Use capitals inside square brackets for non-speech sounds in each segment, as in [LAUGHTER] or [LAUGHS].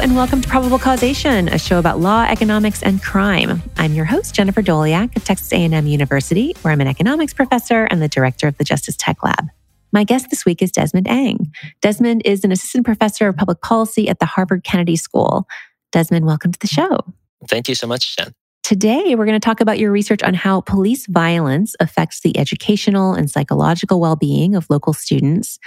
and welcome to Probable Causation, a show about law, economics, and crime. I'm your host, Jennifer Doleac of Texas A&M University, where I'm an economics professor and the director of the Justice Tech Lab. My guest this week is Desmond Ang. Desmond is an assistant professor of public policy at the Harvard Kennedy School. Desmond, welcome to the show. Thank you so much, Jen. Today, we're going to talk about your research on how police violence affects the educational and psychological well being of local students.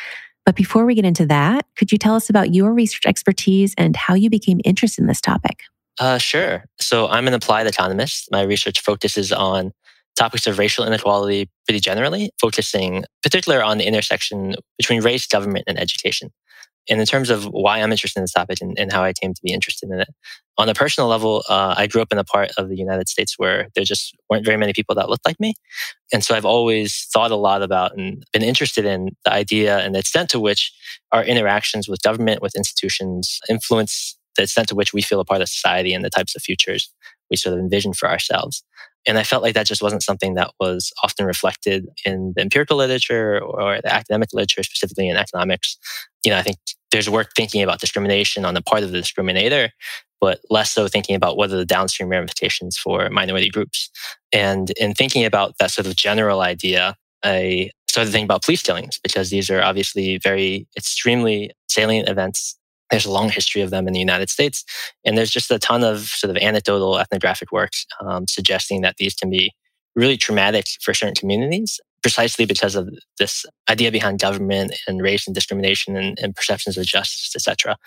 But before we get into that, could you tell us about your research expertise and how you became interested in this topic? Uh, sure. So I'm an applied economist. My research focuses on topics of racial inequality pretty generally, focusing particularly on the intersection between race, government, and education. And in terms of why I'm interested in this topic and, and how I came to be interested in it, on a personal level, uh, I grew up in a part of the United States where there just weren't very many people that looked like me. And so I've always thought a lot about and been interested in the idea and the extent to which our interactions with government, with institutions, influence the extent to which we feel a part of society and the types of futures we sort of envision for ourselves. And I felt like that just wasn't something that was often reflected in the empirical literature or the academic literature, specifically in economics. You know, I think there's work thinking about discrimination on the part of the discriminator, but less so thinking about what are the downstream ramifications for minority groups. And in thinking about that sort of general idea, I started thinking about police killings because these are obviously very extremely salient events there's a long history of them in the United States. And there's just a ton of sort of anecdotal ethnographic work um, suggesting that these can be really traumatic for certain communities, precisely because of this idea behind government and race and discrimination and, and perceptions of justice, etc.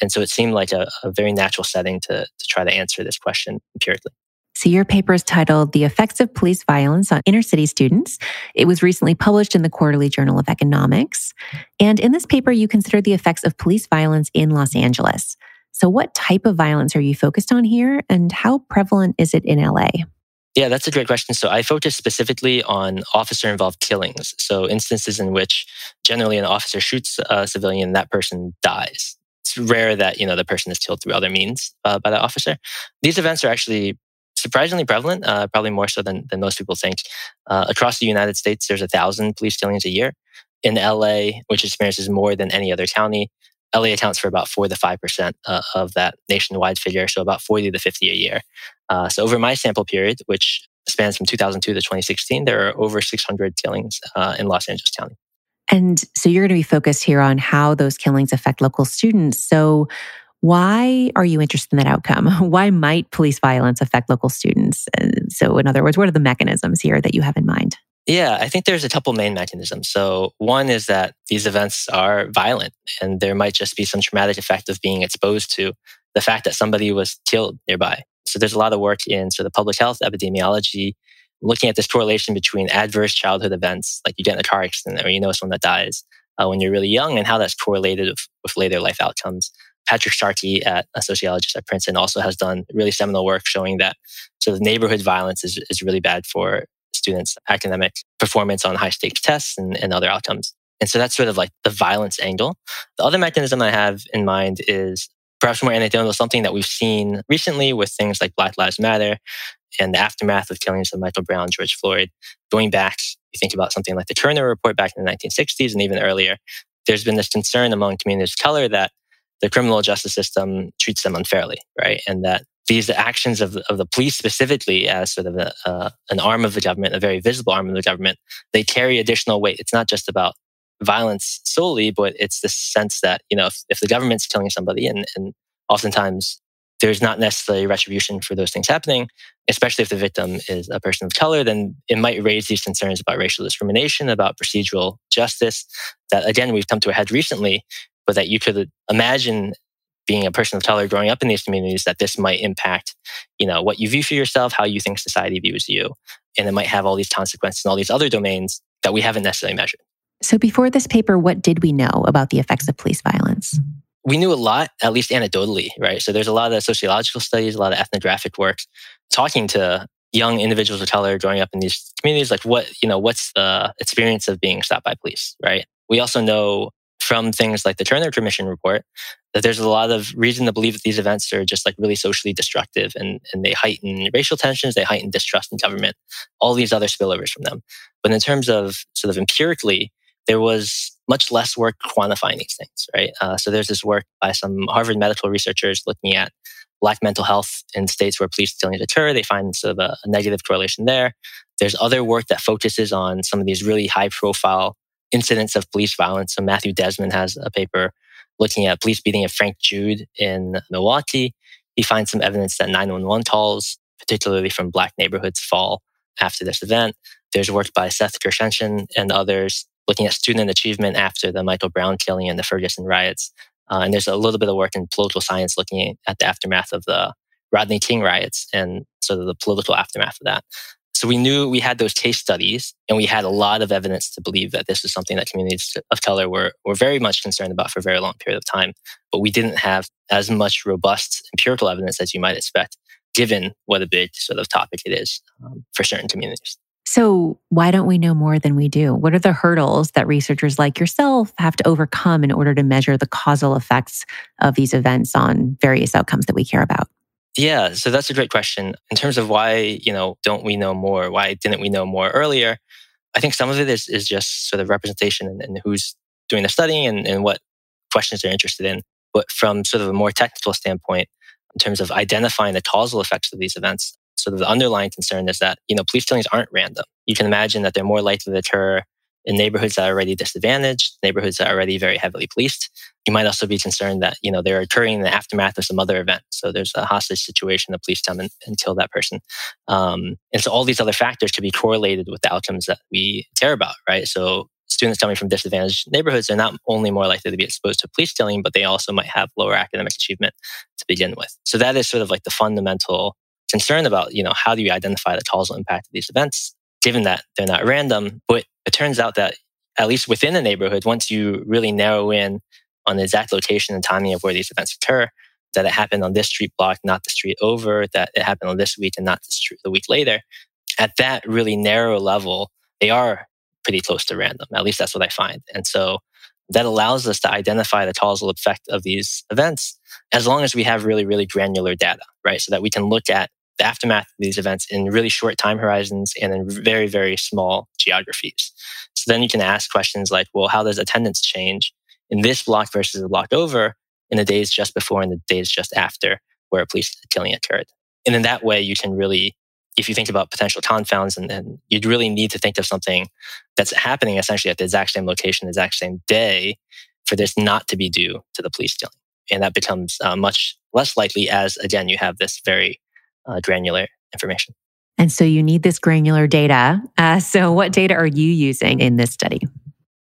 And so it seemed like a, a very natural setting to, to try to answer this question empirically. So, your paper is titled The Effects of Police Violence on Inner City Students. It was recently published in the Quarterly Journal of Economics. And in this paper, you consider the effects of police violence in Los Angeles. So, what type of violence are you focused on here, and how prevalent is it in LA? Yeah, that's a great question. So I focus specifically on officer involved killings. So instances in which generally an officer shoots a civilian, that person dies. It's rare that, you know, the person is killed through other means uh, by the officer. These events are actually surprisingly prevalent, uh, probably more so than, than most people think. Uh, across the United States, there's a thousand police killings a year. In LA, which experiences more than any other county, LA accounts for about four to five percent uh, of that nationwide figure, so about forty to fifty a year. Uh, so over my sample period, which spans from 2002 to 2016, there are over 600 killings uh, in Los Angeles County. And so you're going to be focused here on how those killings affect local students. So why are you interested in that outcome? [LAUGHS] Why might police violence affect local students? And So, in other words, what are the mechanisms here that you have in mind? Yeah, I think there's a couple main mechanisms. So, one is that these events are violent, and there might just be some traumatic effect of being exposed to the fact that somebody was killed nearby. So, there's a lot of work in sort of public health epidemiology looking at this correlation between adverse childhood events, like you get in a car accident or you know someone that dies uh, when you're really young, and how that's correlated with, with later life outcomes. Patrick Sharkey, at uh, a sociologist at Princeton, also has done really seminal work showing that so of neighborhood violence is, is really bad for students' academic performance on high stakes tests and, and other outcomes. And so that's sort of like the violence angle. The other mechanism I have in mind is perhaps more anecdotal, something that we've seen recently with things like Black Lives Matter and the aftermath of killings of Michael Brown, George Floyd. Going back, you think about something like the Kerner Report back in the 1960s and even earlier, there's been this concern among communities of color that the criminal justice system treats them unfairly, right? And that these actions of, of the police specifically as sort of a, uh, an arm of the government, a very visible arm of the government, they carry additional weight. It's not just about violence solely, but it's the sense that, you know, if, if the government's killing somebody and, and oftentimes there's not necessarily retribution for those things happening, especially if the victim is a person of color, then it might raise these concerns about racial discrimination, about procedural justice that, again, we've come to a head recently that you could imagine being a person of color growing up in these communities that this might impact you know what you view for yourself how you think society views you and it might have all these consequences in all these other domains that we haven't necessarily measured. So before this paper what did we know about the effects of police violence? We knew a lot at least anecdotally right? So there's a lot of sociological studies a lot of ethnographic works talking to young individuals of color growing up in these communities like what you know what's the experience of being stopped by police right? We also know from things like the Kerner Commission report that there's a lot of reason to believe that these events are just like really socially destructive and, and they heighten racial tensions, they heighten distrust in government, all these other spillovers from them. But in terms of sort of empirically, there was much less work quantifying these things, right? Uh, so there's this work by some Harvard medical researchers looking at black mental health in states where police killings occur. They find sort of a, a negative correlation there. There's other work that focuses on some of these really high profile incidents of police violence. So Matthew Desmond has a paper looking at police beating of Frank Jude in Milwaukee. He finds some evidence that 911 calls, particularly from black neighborhoods, fall after this event. There's work by Seth Gershenson and others looking at student achievement after the Michael Brown killing and the Ferguson riots. Uh, and there's a little bit of work in political science looking at the aftermath of the Rodney King riots and sort of the political aftermath of that. So we knew we had those case studies and we had a lot of evidence to believe that this was something that communities of color were, were very much concerned about for a very long period of time. But we didn't have as much robust empirical evidence as you might expect, given what a big sort of topic it is um, for certain communities. So, why don't we know more than we do? What are the hurdles that researchers like yourself have to overcome in order to measure the causal effects of these events on various outcomes that we care about? Yeah, so that's a great question. In terms of why, you know, don't we know more? Why didn't we know more earlier? I think some of it is, is just sort of representation and, and who's doing the studying and, and what questions they're interested in. But from sort of a more technical standpoint, in terms of identifying the causal effects of these events, sort of the underlying concern is that, you know, police killings aren't random. You can imagine that they're more likely to occur in neighborhoods that are already disadvantaged, neighborhoods that are already very heavily policed. You might also be concerned that, you know, they're occurring in the aftermath of some other event. So there's a hostage situation, the police come and, and kill that person. Um, and so all these other factors could be correlated with the outcomes that we care about, right? So students coming from disadvantaged neighborhoods are not only more likely to be exposed to police killing, but they also might have lower academic achievement to begin with. So that is sort of like the fundamental concern about, you know, how do you identify the causal impact of these events, given that they're not random. But it turns out that at least within the neighborhood, once you really narrow in on the exact location and timing of where these events occur, that it happened on this street block, not the street over, that it happened on this week and not the, street, the week later. At that really narrow level, they are pretty close to random. At least that's what I find. And so that allows us to identify the causal effect of these events as long as we have really, really granular data, right? So that we can look at the aftermath of these events in really short time horizons and in very, very small geographies. So then you can ask questions like, well, how does attendance change in this block versus the block over in the days just before and the days just after where a police killing occurred? And in that way, you can really, if you think about potential confounds, and, and you'd really need to think of something that's happening essentially at the exact same location, the exact same day for this not to be due to the police killing. And that becomes uh, much less likely as, again, you have this very uh, granular information. And so you need this granular data. Uh, so, what data are you using in this study?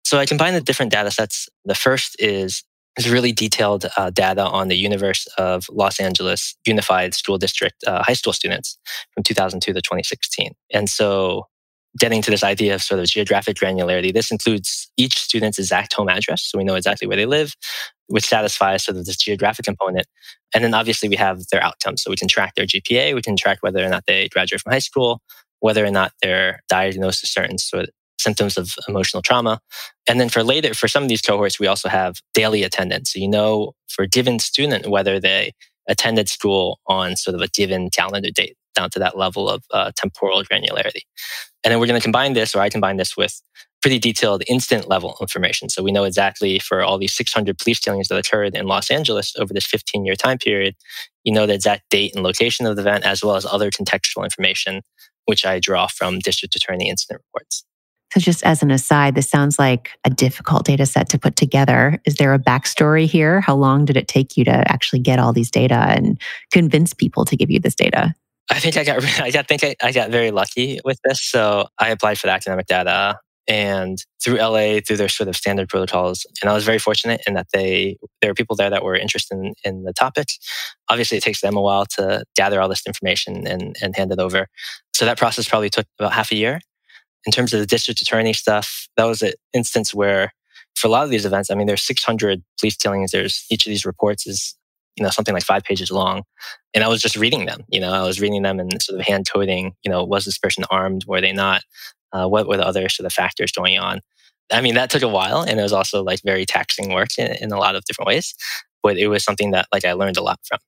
So, I combine the different data sets. The first is is really detailed uh, data on the universe of Los Angeles Unified School District uh, high school students from 2002 to 2016. And so getting to this idea of sort of geographic granularity, this includes each student's exact home address. So we know exactly where they live, which satisfies sort of this geographic component. And then obviously we have their outcomes. So we can track their GPA, we can track whether or not they graduate from high school, whether or not they're diagnosed with certain sort of symptoms of emotional trauma. And then for later, for some of these cohorts, we also have daily attendance. So you know for a given student whether they attended school on sort of a given calendar date down to that level of uh, temporal granularity. And then we're going to combine this, or I combine this with pretty detailed instant level information. So we know exactly for all these 600 police killings that occurred in Los Angeles over this 15 year time period, you know the exact date and location of the event, as well as other contextual information, which I draw from district attorney incident reports. So, just as an aside, this sounds like a difficult data set to put together. Is there a backstory here? How long did it take you to actually get all these data and convince people to give you this data? I think I got [LAUGHS] I got, think I, I got very lucky with this. So I applied for the academic data and through LA through their sort of standard protocols. And I was very fortunate in that they there were people there that were interested in, in the topic. Obviously, it takes them a while to gather all this information and, and hand it over. So that process probably took about half a year. In terms of the district attorney stuff, that was an instance where for a lot of these events, I mean, there's 600 police killings. There's each of these reports is you know, something like five pages long. And I was just reading them, you know, I was reading them and sort of hand coding, you know, was this person armed? Were they not? Uh, what were the other sort of factors going on? I mean, that took a while and it was also like very taxing work in, in a lot of different ways, but it was something that like I learned a lot from.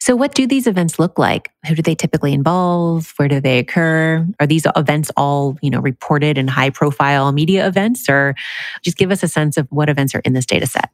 So, what do these events look like? Who do they typically involve? Where do they occur? Are these events all, you know, reported in high profile media events, or just give us a sense of what events are in this data set?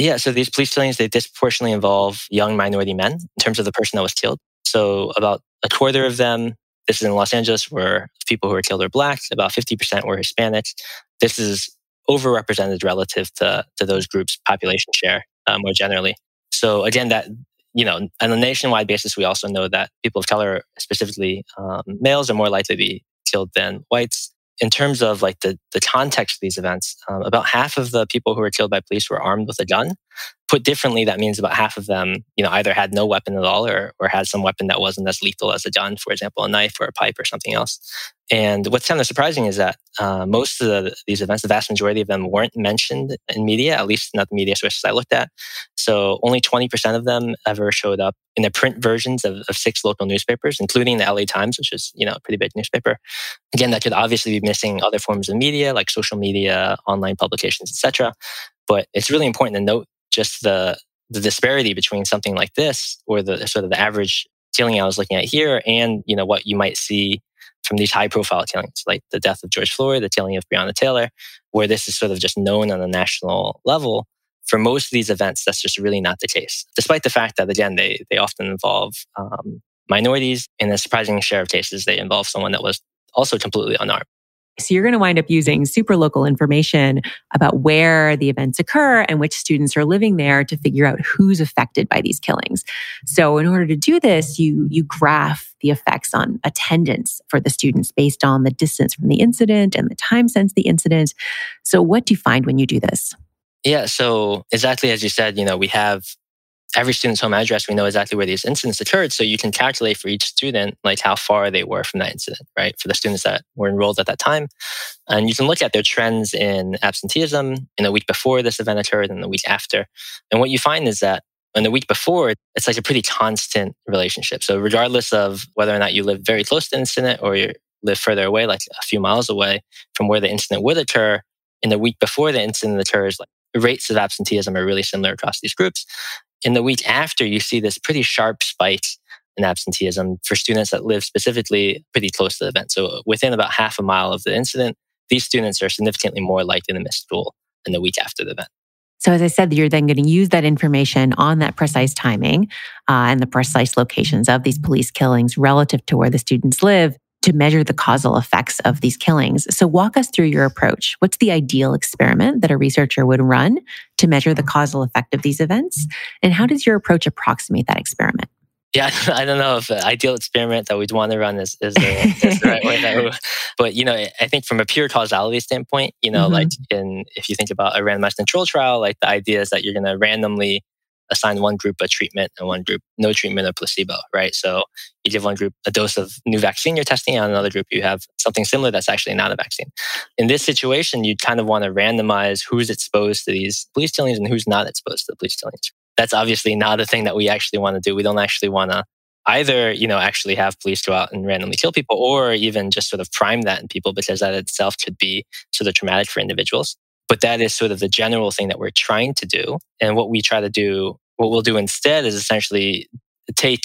Yeah, so these police killings they disproportionately involve young minority men in terms of the person that was killed. So, about a quarter of them, this is in Los Angeles, were people who were killed were black. About 50% were Hispanics. This is overrepresented relative to, to those groups' population share uh, more generally. So again, that you know, on a nationwide basis, we also know that people of color, specifically um, males, are more likely to be killed than whites. In terms of like the, the context of these events, um, about half of the people who were killed by police were armed with a gun. Put differently, that means about half of them, you know, either had no weapon at all or, or had some weapon that wasn't as lethal as a gun, for example, a knife or a pipe or something else. And what's kind of surprising is that uh, most of the, these events, the vast majority of them weren't mentioned in media, at least not the media sources I looked at. So only 20% of them ever showed up in the print versions of, of six local newspapers, including the LA Times, which is, you know, a pretty big newspaper. Again, that could obviously be missing other forms of media like social media, online publications, etc. But it's really important to note just the, the disparity between something like this or the sort of the average killing I was looking at here and, you know, what you might see from these high profile killings, like the death of George Floyd, the killing of Breonna Taylor, where this is sort of just known on a national level. For most of these events, that's just really not the case, despite the fact that, again, they, they often involve um, minorities. In a surprising share of cases, they involve someone that was also completely unarmed. So you're going to wind up using super local information about where the events occur and which students are living there to figure out who's affected by these killings. So in order to do this, you, you graph the effects on attendance for the students based on the distance from the incident and the time since the incident. So what do you find when you do this? Yeah, so exactly as you said, you know, we have every student's home address, we know exactly where these incidents occurred. So you can calculate for each student, like how far they were from that incident, right? For the students that were enrolled at that time. And you can look at their trends in absenteeism in the week before this event occurred and the week after. And what you find is that in the week before, it's like a pretty constant relationship. So regardless of whether or not you live very close to the incident or you live further away, like a few miles away from where the incident would occur, in the week before the incident occurs, like rates of absenteeism are really similar across these groups in the week after, you see this pretty sharp spike in absenteeism for students that live specifically pretty close to the event. So within about half a mile of the incident, these students are significantly more likely to miss school in the week after the event. So, as I said, you're then going to use that information on that precise timing uh, and the precise locations of these police killings relative to where the students live to measure the causal effects of these killings. So, walk us through your approach. What's the ideal experiment that a researcher would run to measure the causal effect of these events? And how does your approach approximate that experiment? Yeah, [LAUGHS] I don't know if the ideal experiment that we'd want to run is, is, the, is the right way. [LAUGHS] but, you know, I think from a pure causality standpoint, you know, mm-hmm. like in, if you think about a randomized control trial, like the idea is that you're going to randomly assign one group a treatment and one group no treatment or placebo, right? So you give one group a dose of new vaccine you're testing, on another group you have something similar that's actually not a vaccine. In this situation, you kind of want to randomize who's exposed to these police killings and who's not exposed to the police killings. That's obviously not a thing that we actually want to do. We don't actually want to either, you know, actually have police go out and randomly kill people or even just sort of prime that in people because that itself could be sort of traumatic for individuals. But that is sort of the general thing that we're trying to do. And what we try to do, what we'll do instead is essentially take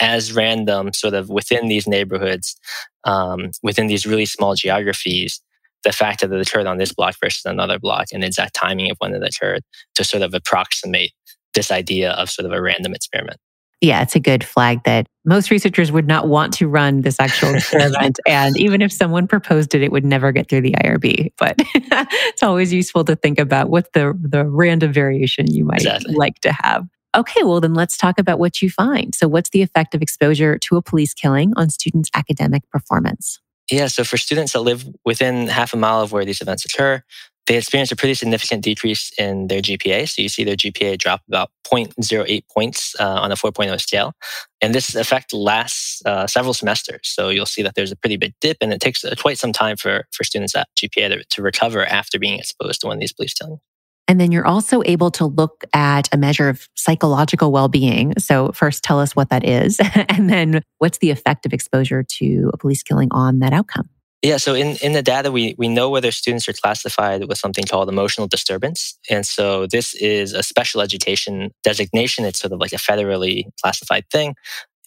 as random, sort of within these neighborhoods, um, within these really small geographies, the fact that it occurred on this block versus another block and the exact timing of when it occurred to sort of approximate this idea of sort of a random experiment yeah, it's a good flag that most researchers would not want to run this actual [LAUGHS] experiment. and even if someone proposed it, it would never get through the IRB. But [LAUGHS] it's always useful to think about what the, the random variation you might exactly. like to have. Okay, well, then let's talk about what you find. So, what's the effect of exposure to a police killing on students' academic performance? Yeah, so for students that live within half a mile of where these events occur, they experienced a pretty significant decrease in their GPA. So you see their GPA drop about 0.08 points uh, on a 4.0 scale. And this effect lasts uh, several semesters. So you'll see that there's a pretty big dip and it takes uh, quite some time for, for students at GPA to, to recover after being exposed to one of these police killings. And then you're also able to look at a measure of psychological well being. So, first, tell us what that is. [LAUGHS] and then, what's the effect of exposure to a police killing on that outcome? Yeah, so in, in the data, we, we know whether students are classified with something called emotional disturbance. And so this is a special education designation. It's sort of like a federally classified thing.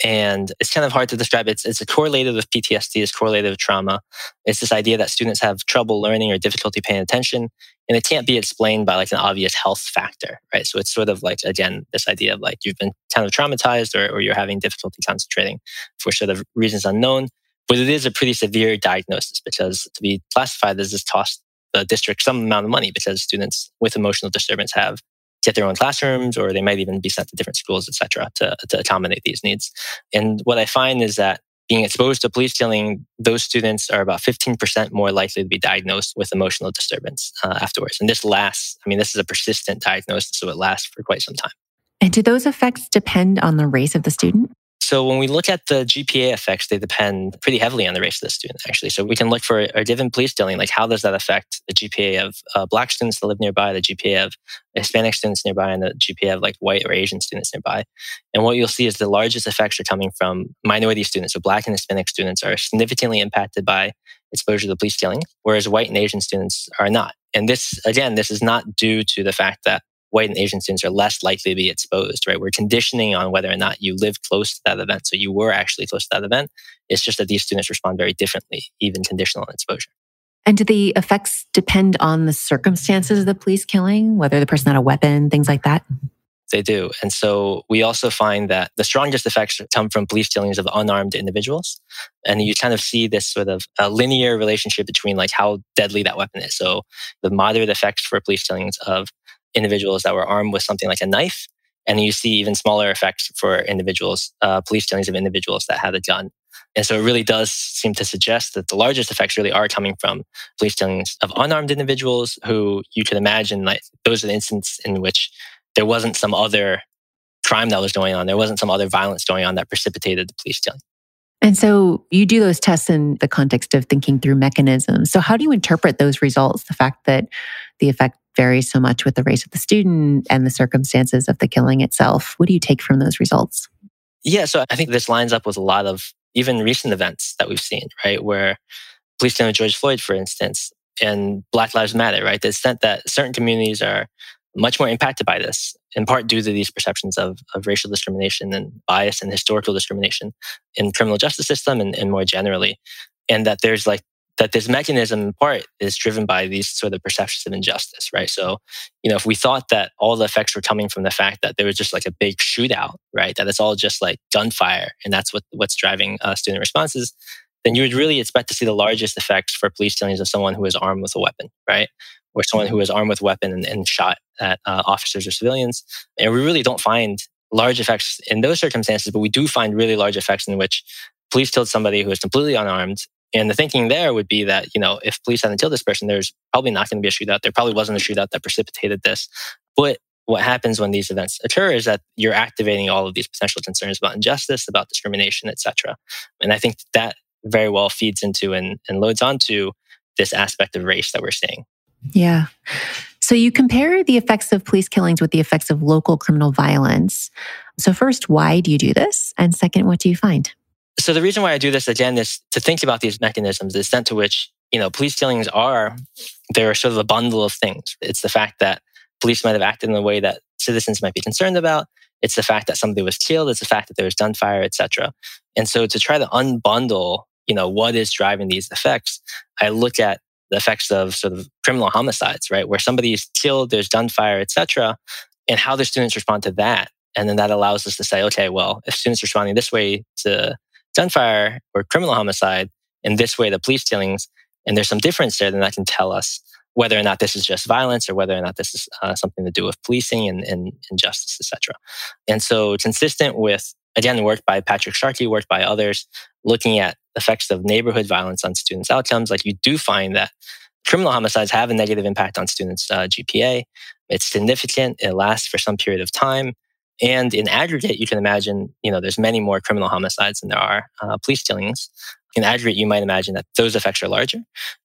And it's kind of hard to describe. It's, it's correlated with PTSD, it's correlated with trauma. It's this idea that students have trouble learning or difficulty paying attention. And it can't be explained by like an obvious health factor, right? So it's sort of like, again, this idea of like you've been kind of traumatized or, or you're having difficulty concentrating for sort of reasons unknown. But it is a pretty severe diagnosis because to be classified as this costs the district some amount of money because students with emotional disturbance have to get their own classrooms or they might even be sent to different schools, et cetera, to, to accommodate these needs. And what I find is that being exposed to police killing, those students are about 15% more likely to be diagnosed with emotional disturbance uh, afterwards. And this lasts, I mean, this is a persistent diagnosis, so it lasts for quite some time. And do those effects depend on the race of the student? So when we look at the GPA effects, they depend pretty heavily on the race of the student, actually. So we can look for a given police killing, like how does that affect the GPA of uh, Black students that live nearby, the GPA of Hispanic students nearby, and the GPA of like white or Asian students nearby. And what you'll see is the largest effects are coming from minority students. So Black and Hispanic students are significantly impacted by exposure to police killing, whereas white and Asian students are not. And this, again, this is not due to the fact that white and Asian students are less likely to be exposed, right? We're conditioning on whether or not you live close to that event. So you were actually close to that event. It's just that these students respond very differently, even conditional on exposure. And do the effects depend on the circumstances of the police killing, whether the person had a weapon, things like that? They do. And so we also find that the strongest effects come from police killings of unarmed individuals. And you kind of see this sort of a linear relationship between like how deadly that weapon is. So the moderate effects for police killings of individuals that were armed with something like a knife. And you see even smaller effects for individuals, uh, police killings of individuals that had a gun. And so it really does seem to suggest that the largest effects really are coming from police killings of unarmed individuals who you could imagine like those are the instances in which there wasn't some other crime that was going on. There wasn't some other violence going on that precipitated the police killing. And so you do those tests in the context of thinking through mechanisms. So how do you interpret those results? The fact that the effect varies so much with the race of the student and the circumstances of the killing itself. What do you take from those results? Yeah, so I think this lines up with a lot of even recent events that we've seen, right? Where police killing George Floyd, for instance, and Black Lives Matter, right? The extent that certain communities are much more impacted by this, in part due to these perceptions of, of racial discrimination and bias and historical discrimination in criminal justice system and, and more generally. And that there's like that this mechanism in part is driven by these sort of perceptions of injustice, right? So, you know, if we thought that all the effects were coming from the fact that there was just like a big shootout, right? That it's all just like gunfire and that's what what's driving uh, student responses, then you would really expect to see the largest effects for police killings of someone who is armed with a weapon, right? Or someone who is armed with a weapon and, and shot at uh, officers or civilians. And we really don't find large effects in those circumstances, but we do find really large effects in which police killed somebody who is completely unarmed and the thinking there would be that, you know, if police hadn't killed this person, there's probably not going to be a shootout. There probably wasn't a shootout that precipitated this. But what happens when these events occur is that you're activating all of these potential concerns about injustice, about discrimination, etc. And I think that very well feeds into and, and loads onto this aspect of race that we're seeing. Yeah. So you compare the effects of police killings with the effects of local criminal violence. So first, why do you do this? And second, what do you find? So the reason why I do this again is to think about these mechanisms, the extent to which, you know, police killings are, they're sort of a bundle of things. It's the fact that police might have acted in a way that citizens might be concerned about. It's the fact that somebody was killed. It's the fact that there was gunfire, etc. And so to try to unbundle, you know, what is driving these effects, I look at the effects of sort of criminal homicides, right? Where somebody is killed, there's gunfire, etc. And how the students respond to that. And then that allows us to say, okay, well, if students are responding this way to gunfire or criminal homicide in this way the police killings and there's some difference there then that can tell us whether or not this is just violence or whether or not this is uh, something to do with policing and, and, and justice etc and so it's consistent with again work by patrick sharkey work by others looking at effects of neighborhood violence on students outcomes like you do find that criminal homicides have a negative impact on students uh, gpa it's significant. It lasts for some period of time and in aggregate, you can imagine, you know, there's many more criminal homicides than there are uh, police killings. In aggregate, you might imagine that those effects are larger.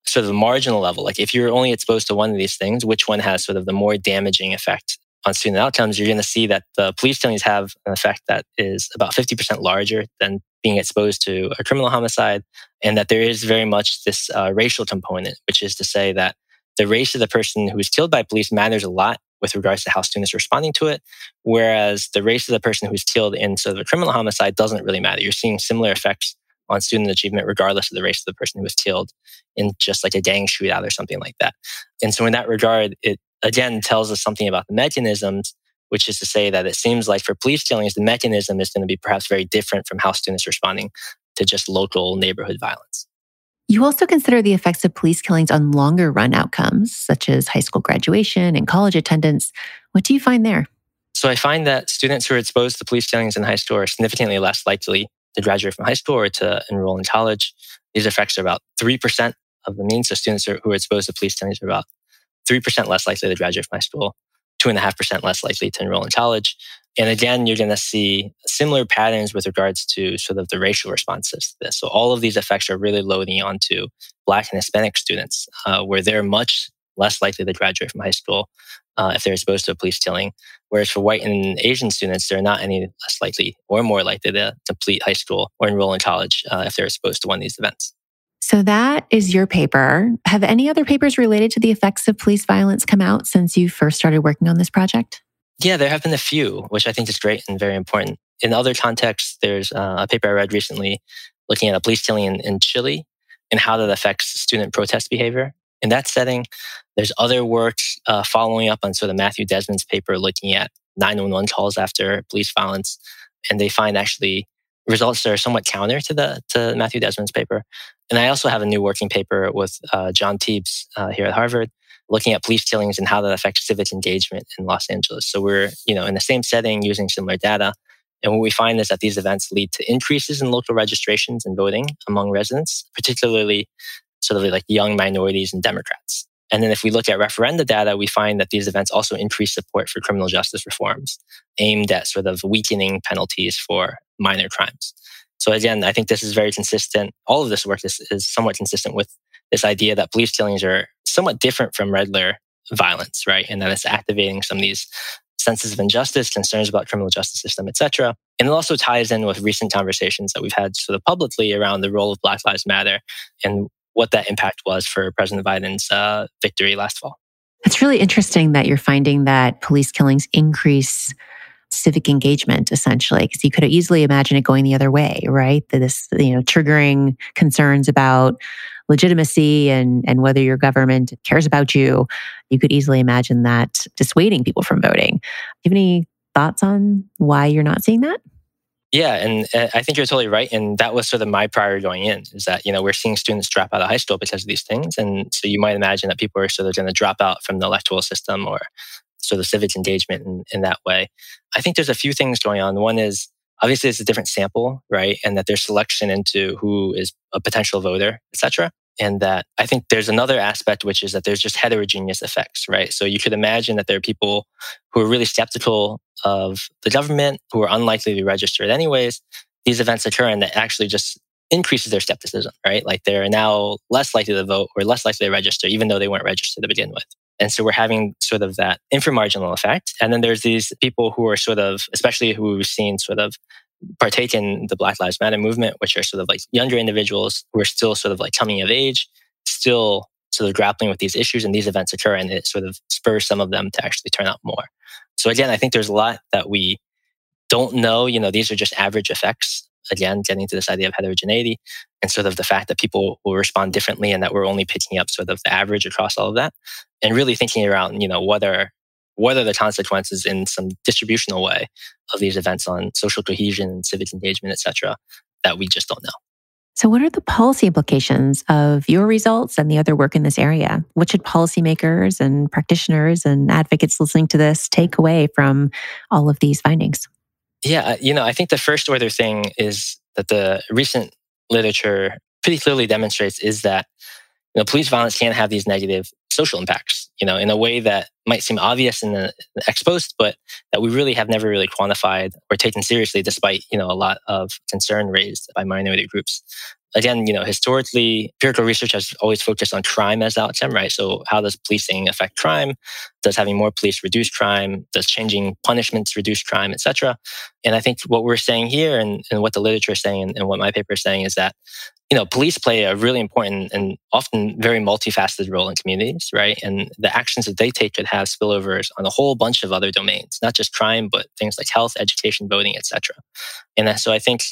Sort of a marginal level, like if you're only exposed to one of these things, which one has sort of the more damaging effect on student outcomes, you're going to see that the police killings have an effect that is about 50% larger than being exposed to a criminal homicide, and that there is very much this uh, racial component, which is to say that the race of the person who is killed by police matters a lot with regards to how students are responding to it. Whereas the race of the person who's killed in sort of a criminal homicide doesn't really matter. You're seeing similar effects on student achievement, regardless of the race of the person who was killed in just like a gang shootout or something like that. And so in that regard, it again tells us something about the mechanisms, which is to say that it seems like for police killings, the mechanism is going to be perhaps very different from how students are responding to just local neighborhood violence. You also consider the effects of police killings on longer run outcomes, such as high school graduation and college attendance. What do you find there? So I find that students who are exposed to police killings in high school are significantly less likely to graduate from high school or to enroll in college. These effects are about 3% of the mean. So students who are exposed to police killings are about 3% less likely to graduate from high school, 2.5% less likely to enroll in college. And again, you're going to see similar patterns with regards to sort of the racial responses to this. So all of these effects are really loading onto Black and Hispanic students, uh, where they're much less likely to graduate from high school uh, if they're exposed to a police killing. Whereas for white and Asian students, they're not any less likely or more likely to complete high school or enroll in college uh, if they're exposed to one of these events. So that is your paper. Have any other papers related to the effects of police violence come out since you first started working on this project? Yeah, there have been a few, which I think is great and very important. In other contexts, there's uh, a paper I read recently looking at a police killing in, in Chile and how that affects student protest behavior. In that setting, there's other work uh, following up on sort of Matthew Desmond's paper looking at 911 calls after police violence. And they find actually results that are somewhat counter to the to Matthew Desmond's paper. And I also have a new working paper with uh, John Tebes uh, here at Harvard looking at police killings and how that affects civic engagement in Los Angeles. So we're, you know, in the same setting using similar data. And what we find is that these events lead to increases in local registrations and voting among residents, particularly sort of like young minorities and Democrats. And then if we look at referenda data, we find that these events also increase support for criminal justice reforms aimed at sort of weakening penalties for minor crimes. So again, I think this is very consistent. All of this work is, is somewhat consistent with this idea that police killings are somewhat different from regular violence, right? And that it's activating some of these senses of injustice, concerns about criminal justice system, etc. And it also ties in with recent conversations that we've had sort of publicly around the role of Black Lives Matter and what that impact was for President Biden's uh, victory last fall. It's really interesting that you're finding that police killings increase civic engagement essentially because you could easily imagine it going the other way right this you know triggering concerns about legitimacy and, and whether your government cares about you, you could easily imagine that dissuading people from voting. Do you have any thoughts on why you're not seeing that? Yeah, and uh, I think you're totally right. And that was sort of my priority going in is that, you know, we're seeing students drop out of high school because of these things. And so you might imagine that people are sort of going to drop out from the electoral system or sort of civic engagement in, in that way. I think there's a few things going on. One is obviously it's a different sample, right? And that there's selection into who is a potential voter, etc. And that I think there's another aspect, which is that there's just heterogeneous effects, right? So you could imagine that there are people who are really skeptical of the government, who are unlikely to be registered anyways. These events occur and that actually just increases their skepticism, right? Like they're now less likely to vote or less likely to register, even though they weren't registered to begin with. And so we're having sort of that inframarginal effect. And then there's these people who are sort of, especially who we've seen sort of partake in the Black Lives Matter movement, which are sort of like younger individuals who are still sort of like coming of age, still sort of grappling with these issues and these events occur and it sort of spurs some of them to actually turn out more. So again, I think there's a lot that we don't know. You know, these are just average effects. Again, getting to this idea of heterogeneity and sort of the fact that people will respond differently and that we're only picking up sort of the average across all of that and really thinking around, you know, what are what are the consequences in some distributional way of these events on social cohesion, civic engagement, etc., that we just don't know. So, what are the policy implications of your results and the other work in this area? What should policymakers and practitioners and advocates listening to this take away from all of these findings? Yeah, uh, you know, I think the first order thing is that the recent literature pretty clearly demonstrates is that you know, police violence can have these negative social impacts you know, in a way that might seem obvious in the uh, ex post, but that we really have never really quantified or taken seriously, despite, you know, a lot of concern raised by minority groups. Again, you know, historically, empirical research has always focused on crime as the outcome, right? So how does policing affect crime? Does having more police reduce crime? Does changing punishments reduce crime, etc.? And I think what we're saying here and, and what the literature is saying and, and what my paper is saying is that you know, police play a really important and often very multifaceted role in communities, right? And the actions that they take could have spillovers on a whole bunch of other domains, not just crime, but things like health, education, voting, etc. And so I think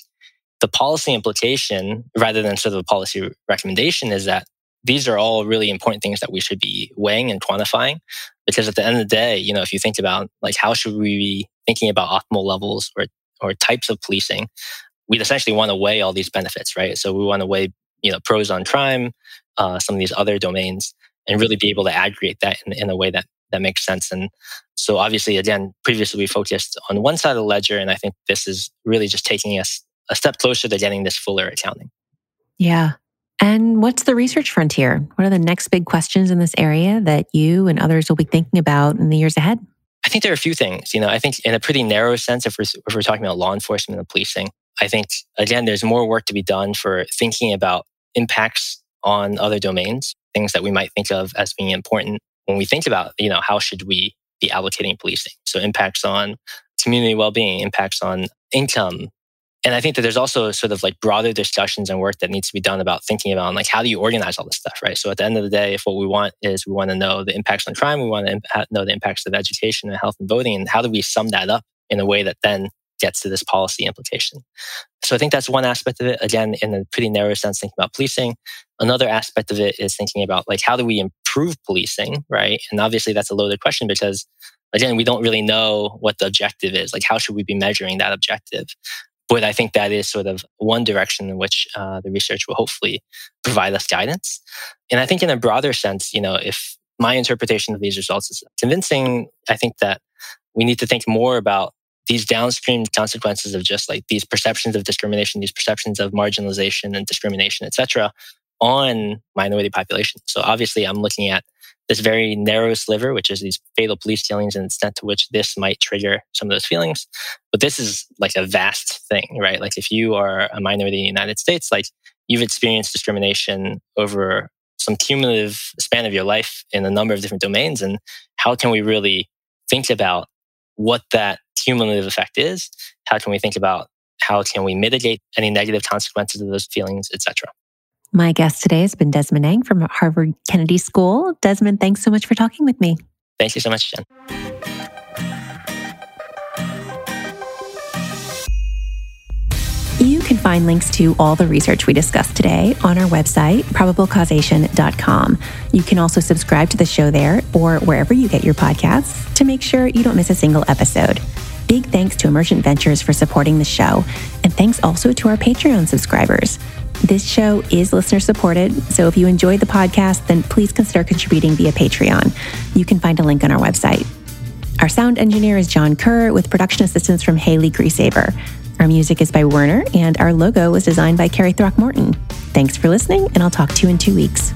the policy implication, rather than sort of a policy recommendation, is that these are all really important things that we should be weighing and quantifying. Because at the end of the day, you know, if you think about like how should we be thinking about optimal levels or or types of policing, we essentially want to weigh all these benefits, right? So we want to weigh, you know, pros on crime, uh, some of these other domains, and really be able to aggregate that in, in a way that that makes sense. And so obviously, again, previously we focused on one side of the ledger, and I think this is really just taking us a step closer to getting this fuller accounting. Yeah. And what's the research frontier? What are the next big questions in this area that you and others will be thinking about in the years ahead? I think there are a few things. You know, I think in a pretty narrow sense, if we're, if we're talking about law enforcement and policing, I think, again, there's more work to be done for thinking about impacts on other domains, things that we might think of as being important when we think about, you know, how should we be allocating policing? So impacts on community well-being, impacts on income. And I think that there's also sort of like broader discussions and work that needs to be done about thinking about like how do you organize all this stuff, right? So at the end of the day, if what we want is we want to know the impacts on crime, we want to know the impacts of education and health and voting, and how do we sum that up in a way that then gets to this policy implication. So I think that's one aspect of it. Again, in a pretty narrow sense, thinking about policing. Another aspect of it is thinking about like how do we improve policing, right? And obviously that's a loaded question because again, we don't really know what the objective is. Like how should we be measuring that objective? But I think that is sort of one direction in which uh, the research will hopefully provide us guidance. And I think in a broader sense, you know, if my interpretation of these results is convincing, I think that we need to think more about these downstream consequences of just like these perceptions of discrimination, these perceptions of marginalization and discrimination, etc., on minority populations. So obviously, I'm looking at this very narrow sliver, which is these fatal police killings and the extent to which this might trigger some of those feelings. But this is like a vast thing, right? Like if you are a minority in the United States, like you've experienced discrimination over some cumulative span of your life in a number of different domains. And how can we really think about what that cumulative effect is. How can we think about how can we mitigate any negative consequences of those feelings, etc. My guest today has been Desmond Ang from Harvard Kennedy School. Desmond, thanks so much for talking with me. Thank you so much, Jen. Find links to all the research we discussed today on our website, probablecausation.com. You can also subscribe to the show there or wherever you get your podcasts to make sure you don't miss a single episode. Big thanks to Emergent Ventures for supporting the show, and thanks also to our Patreon subscribers. This show is listener supported, so if you enjoyed the podcast, then please consider contributing via Patreon. You can find a link on our website. Our sound engineer is John Kerr with production assistance from Haley Grieshaber. Our music is by Werner, and our logo was designed by Carrie Throckmorton. Thanks for listening, and I'll talk to you in two weeks.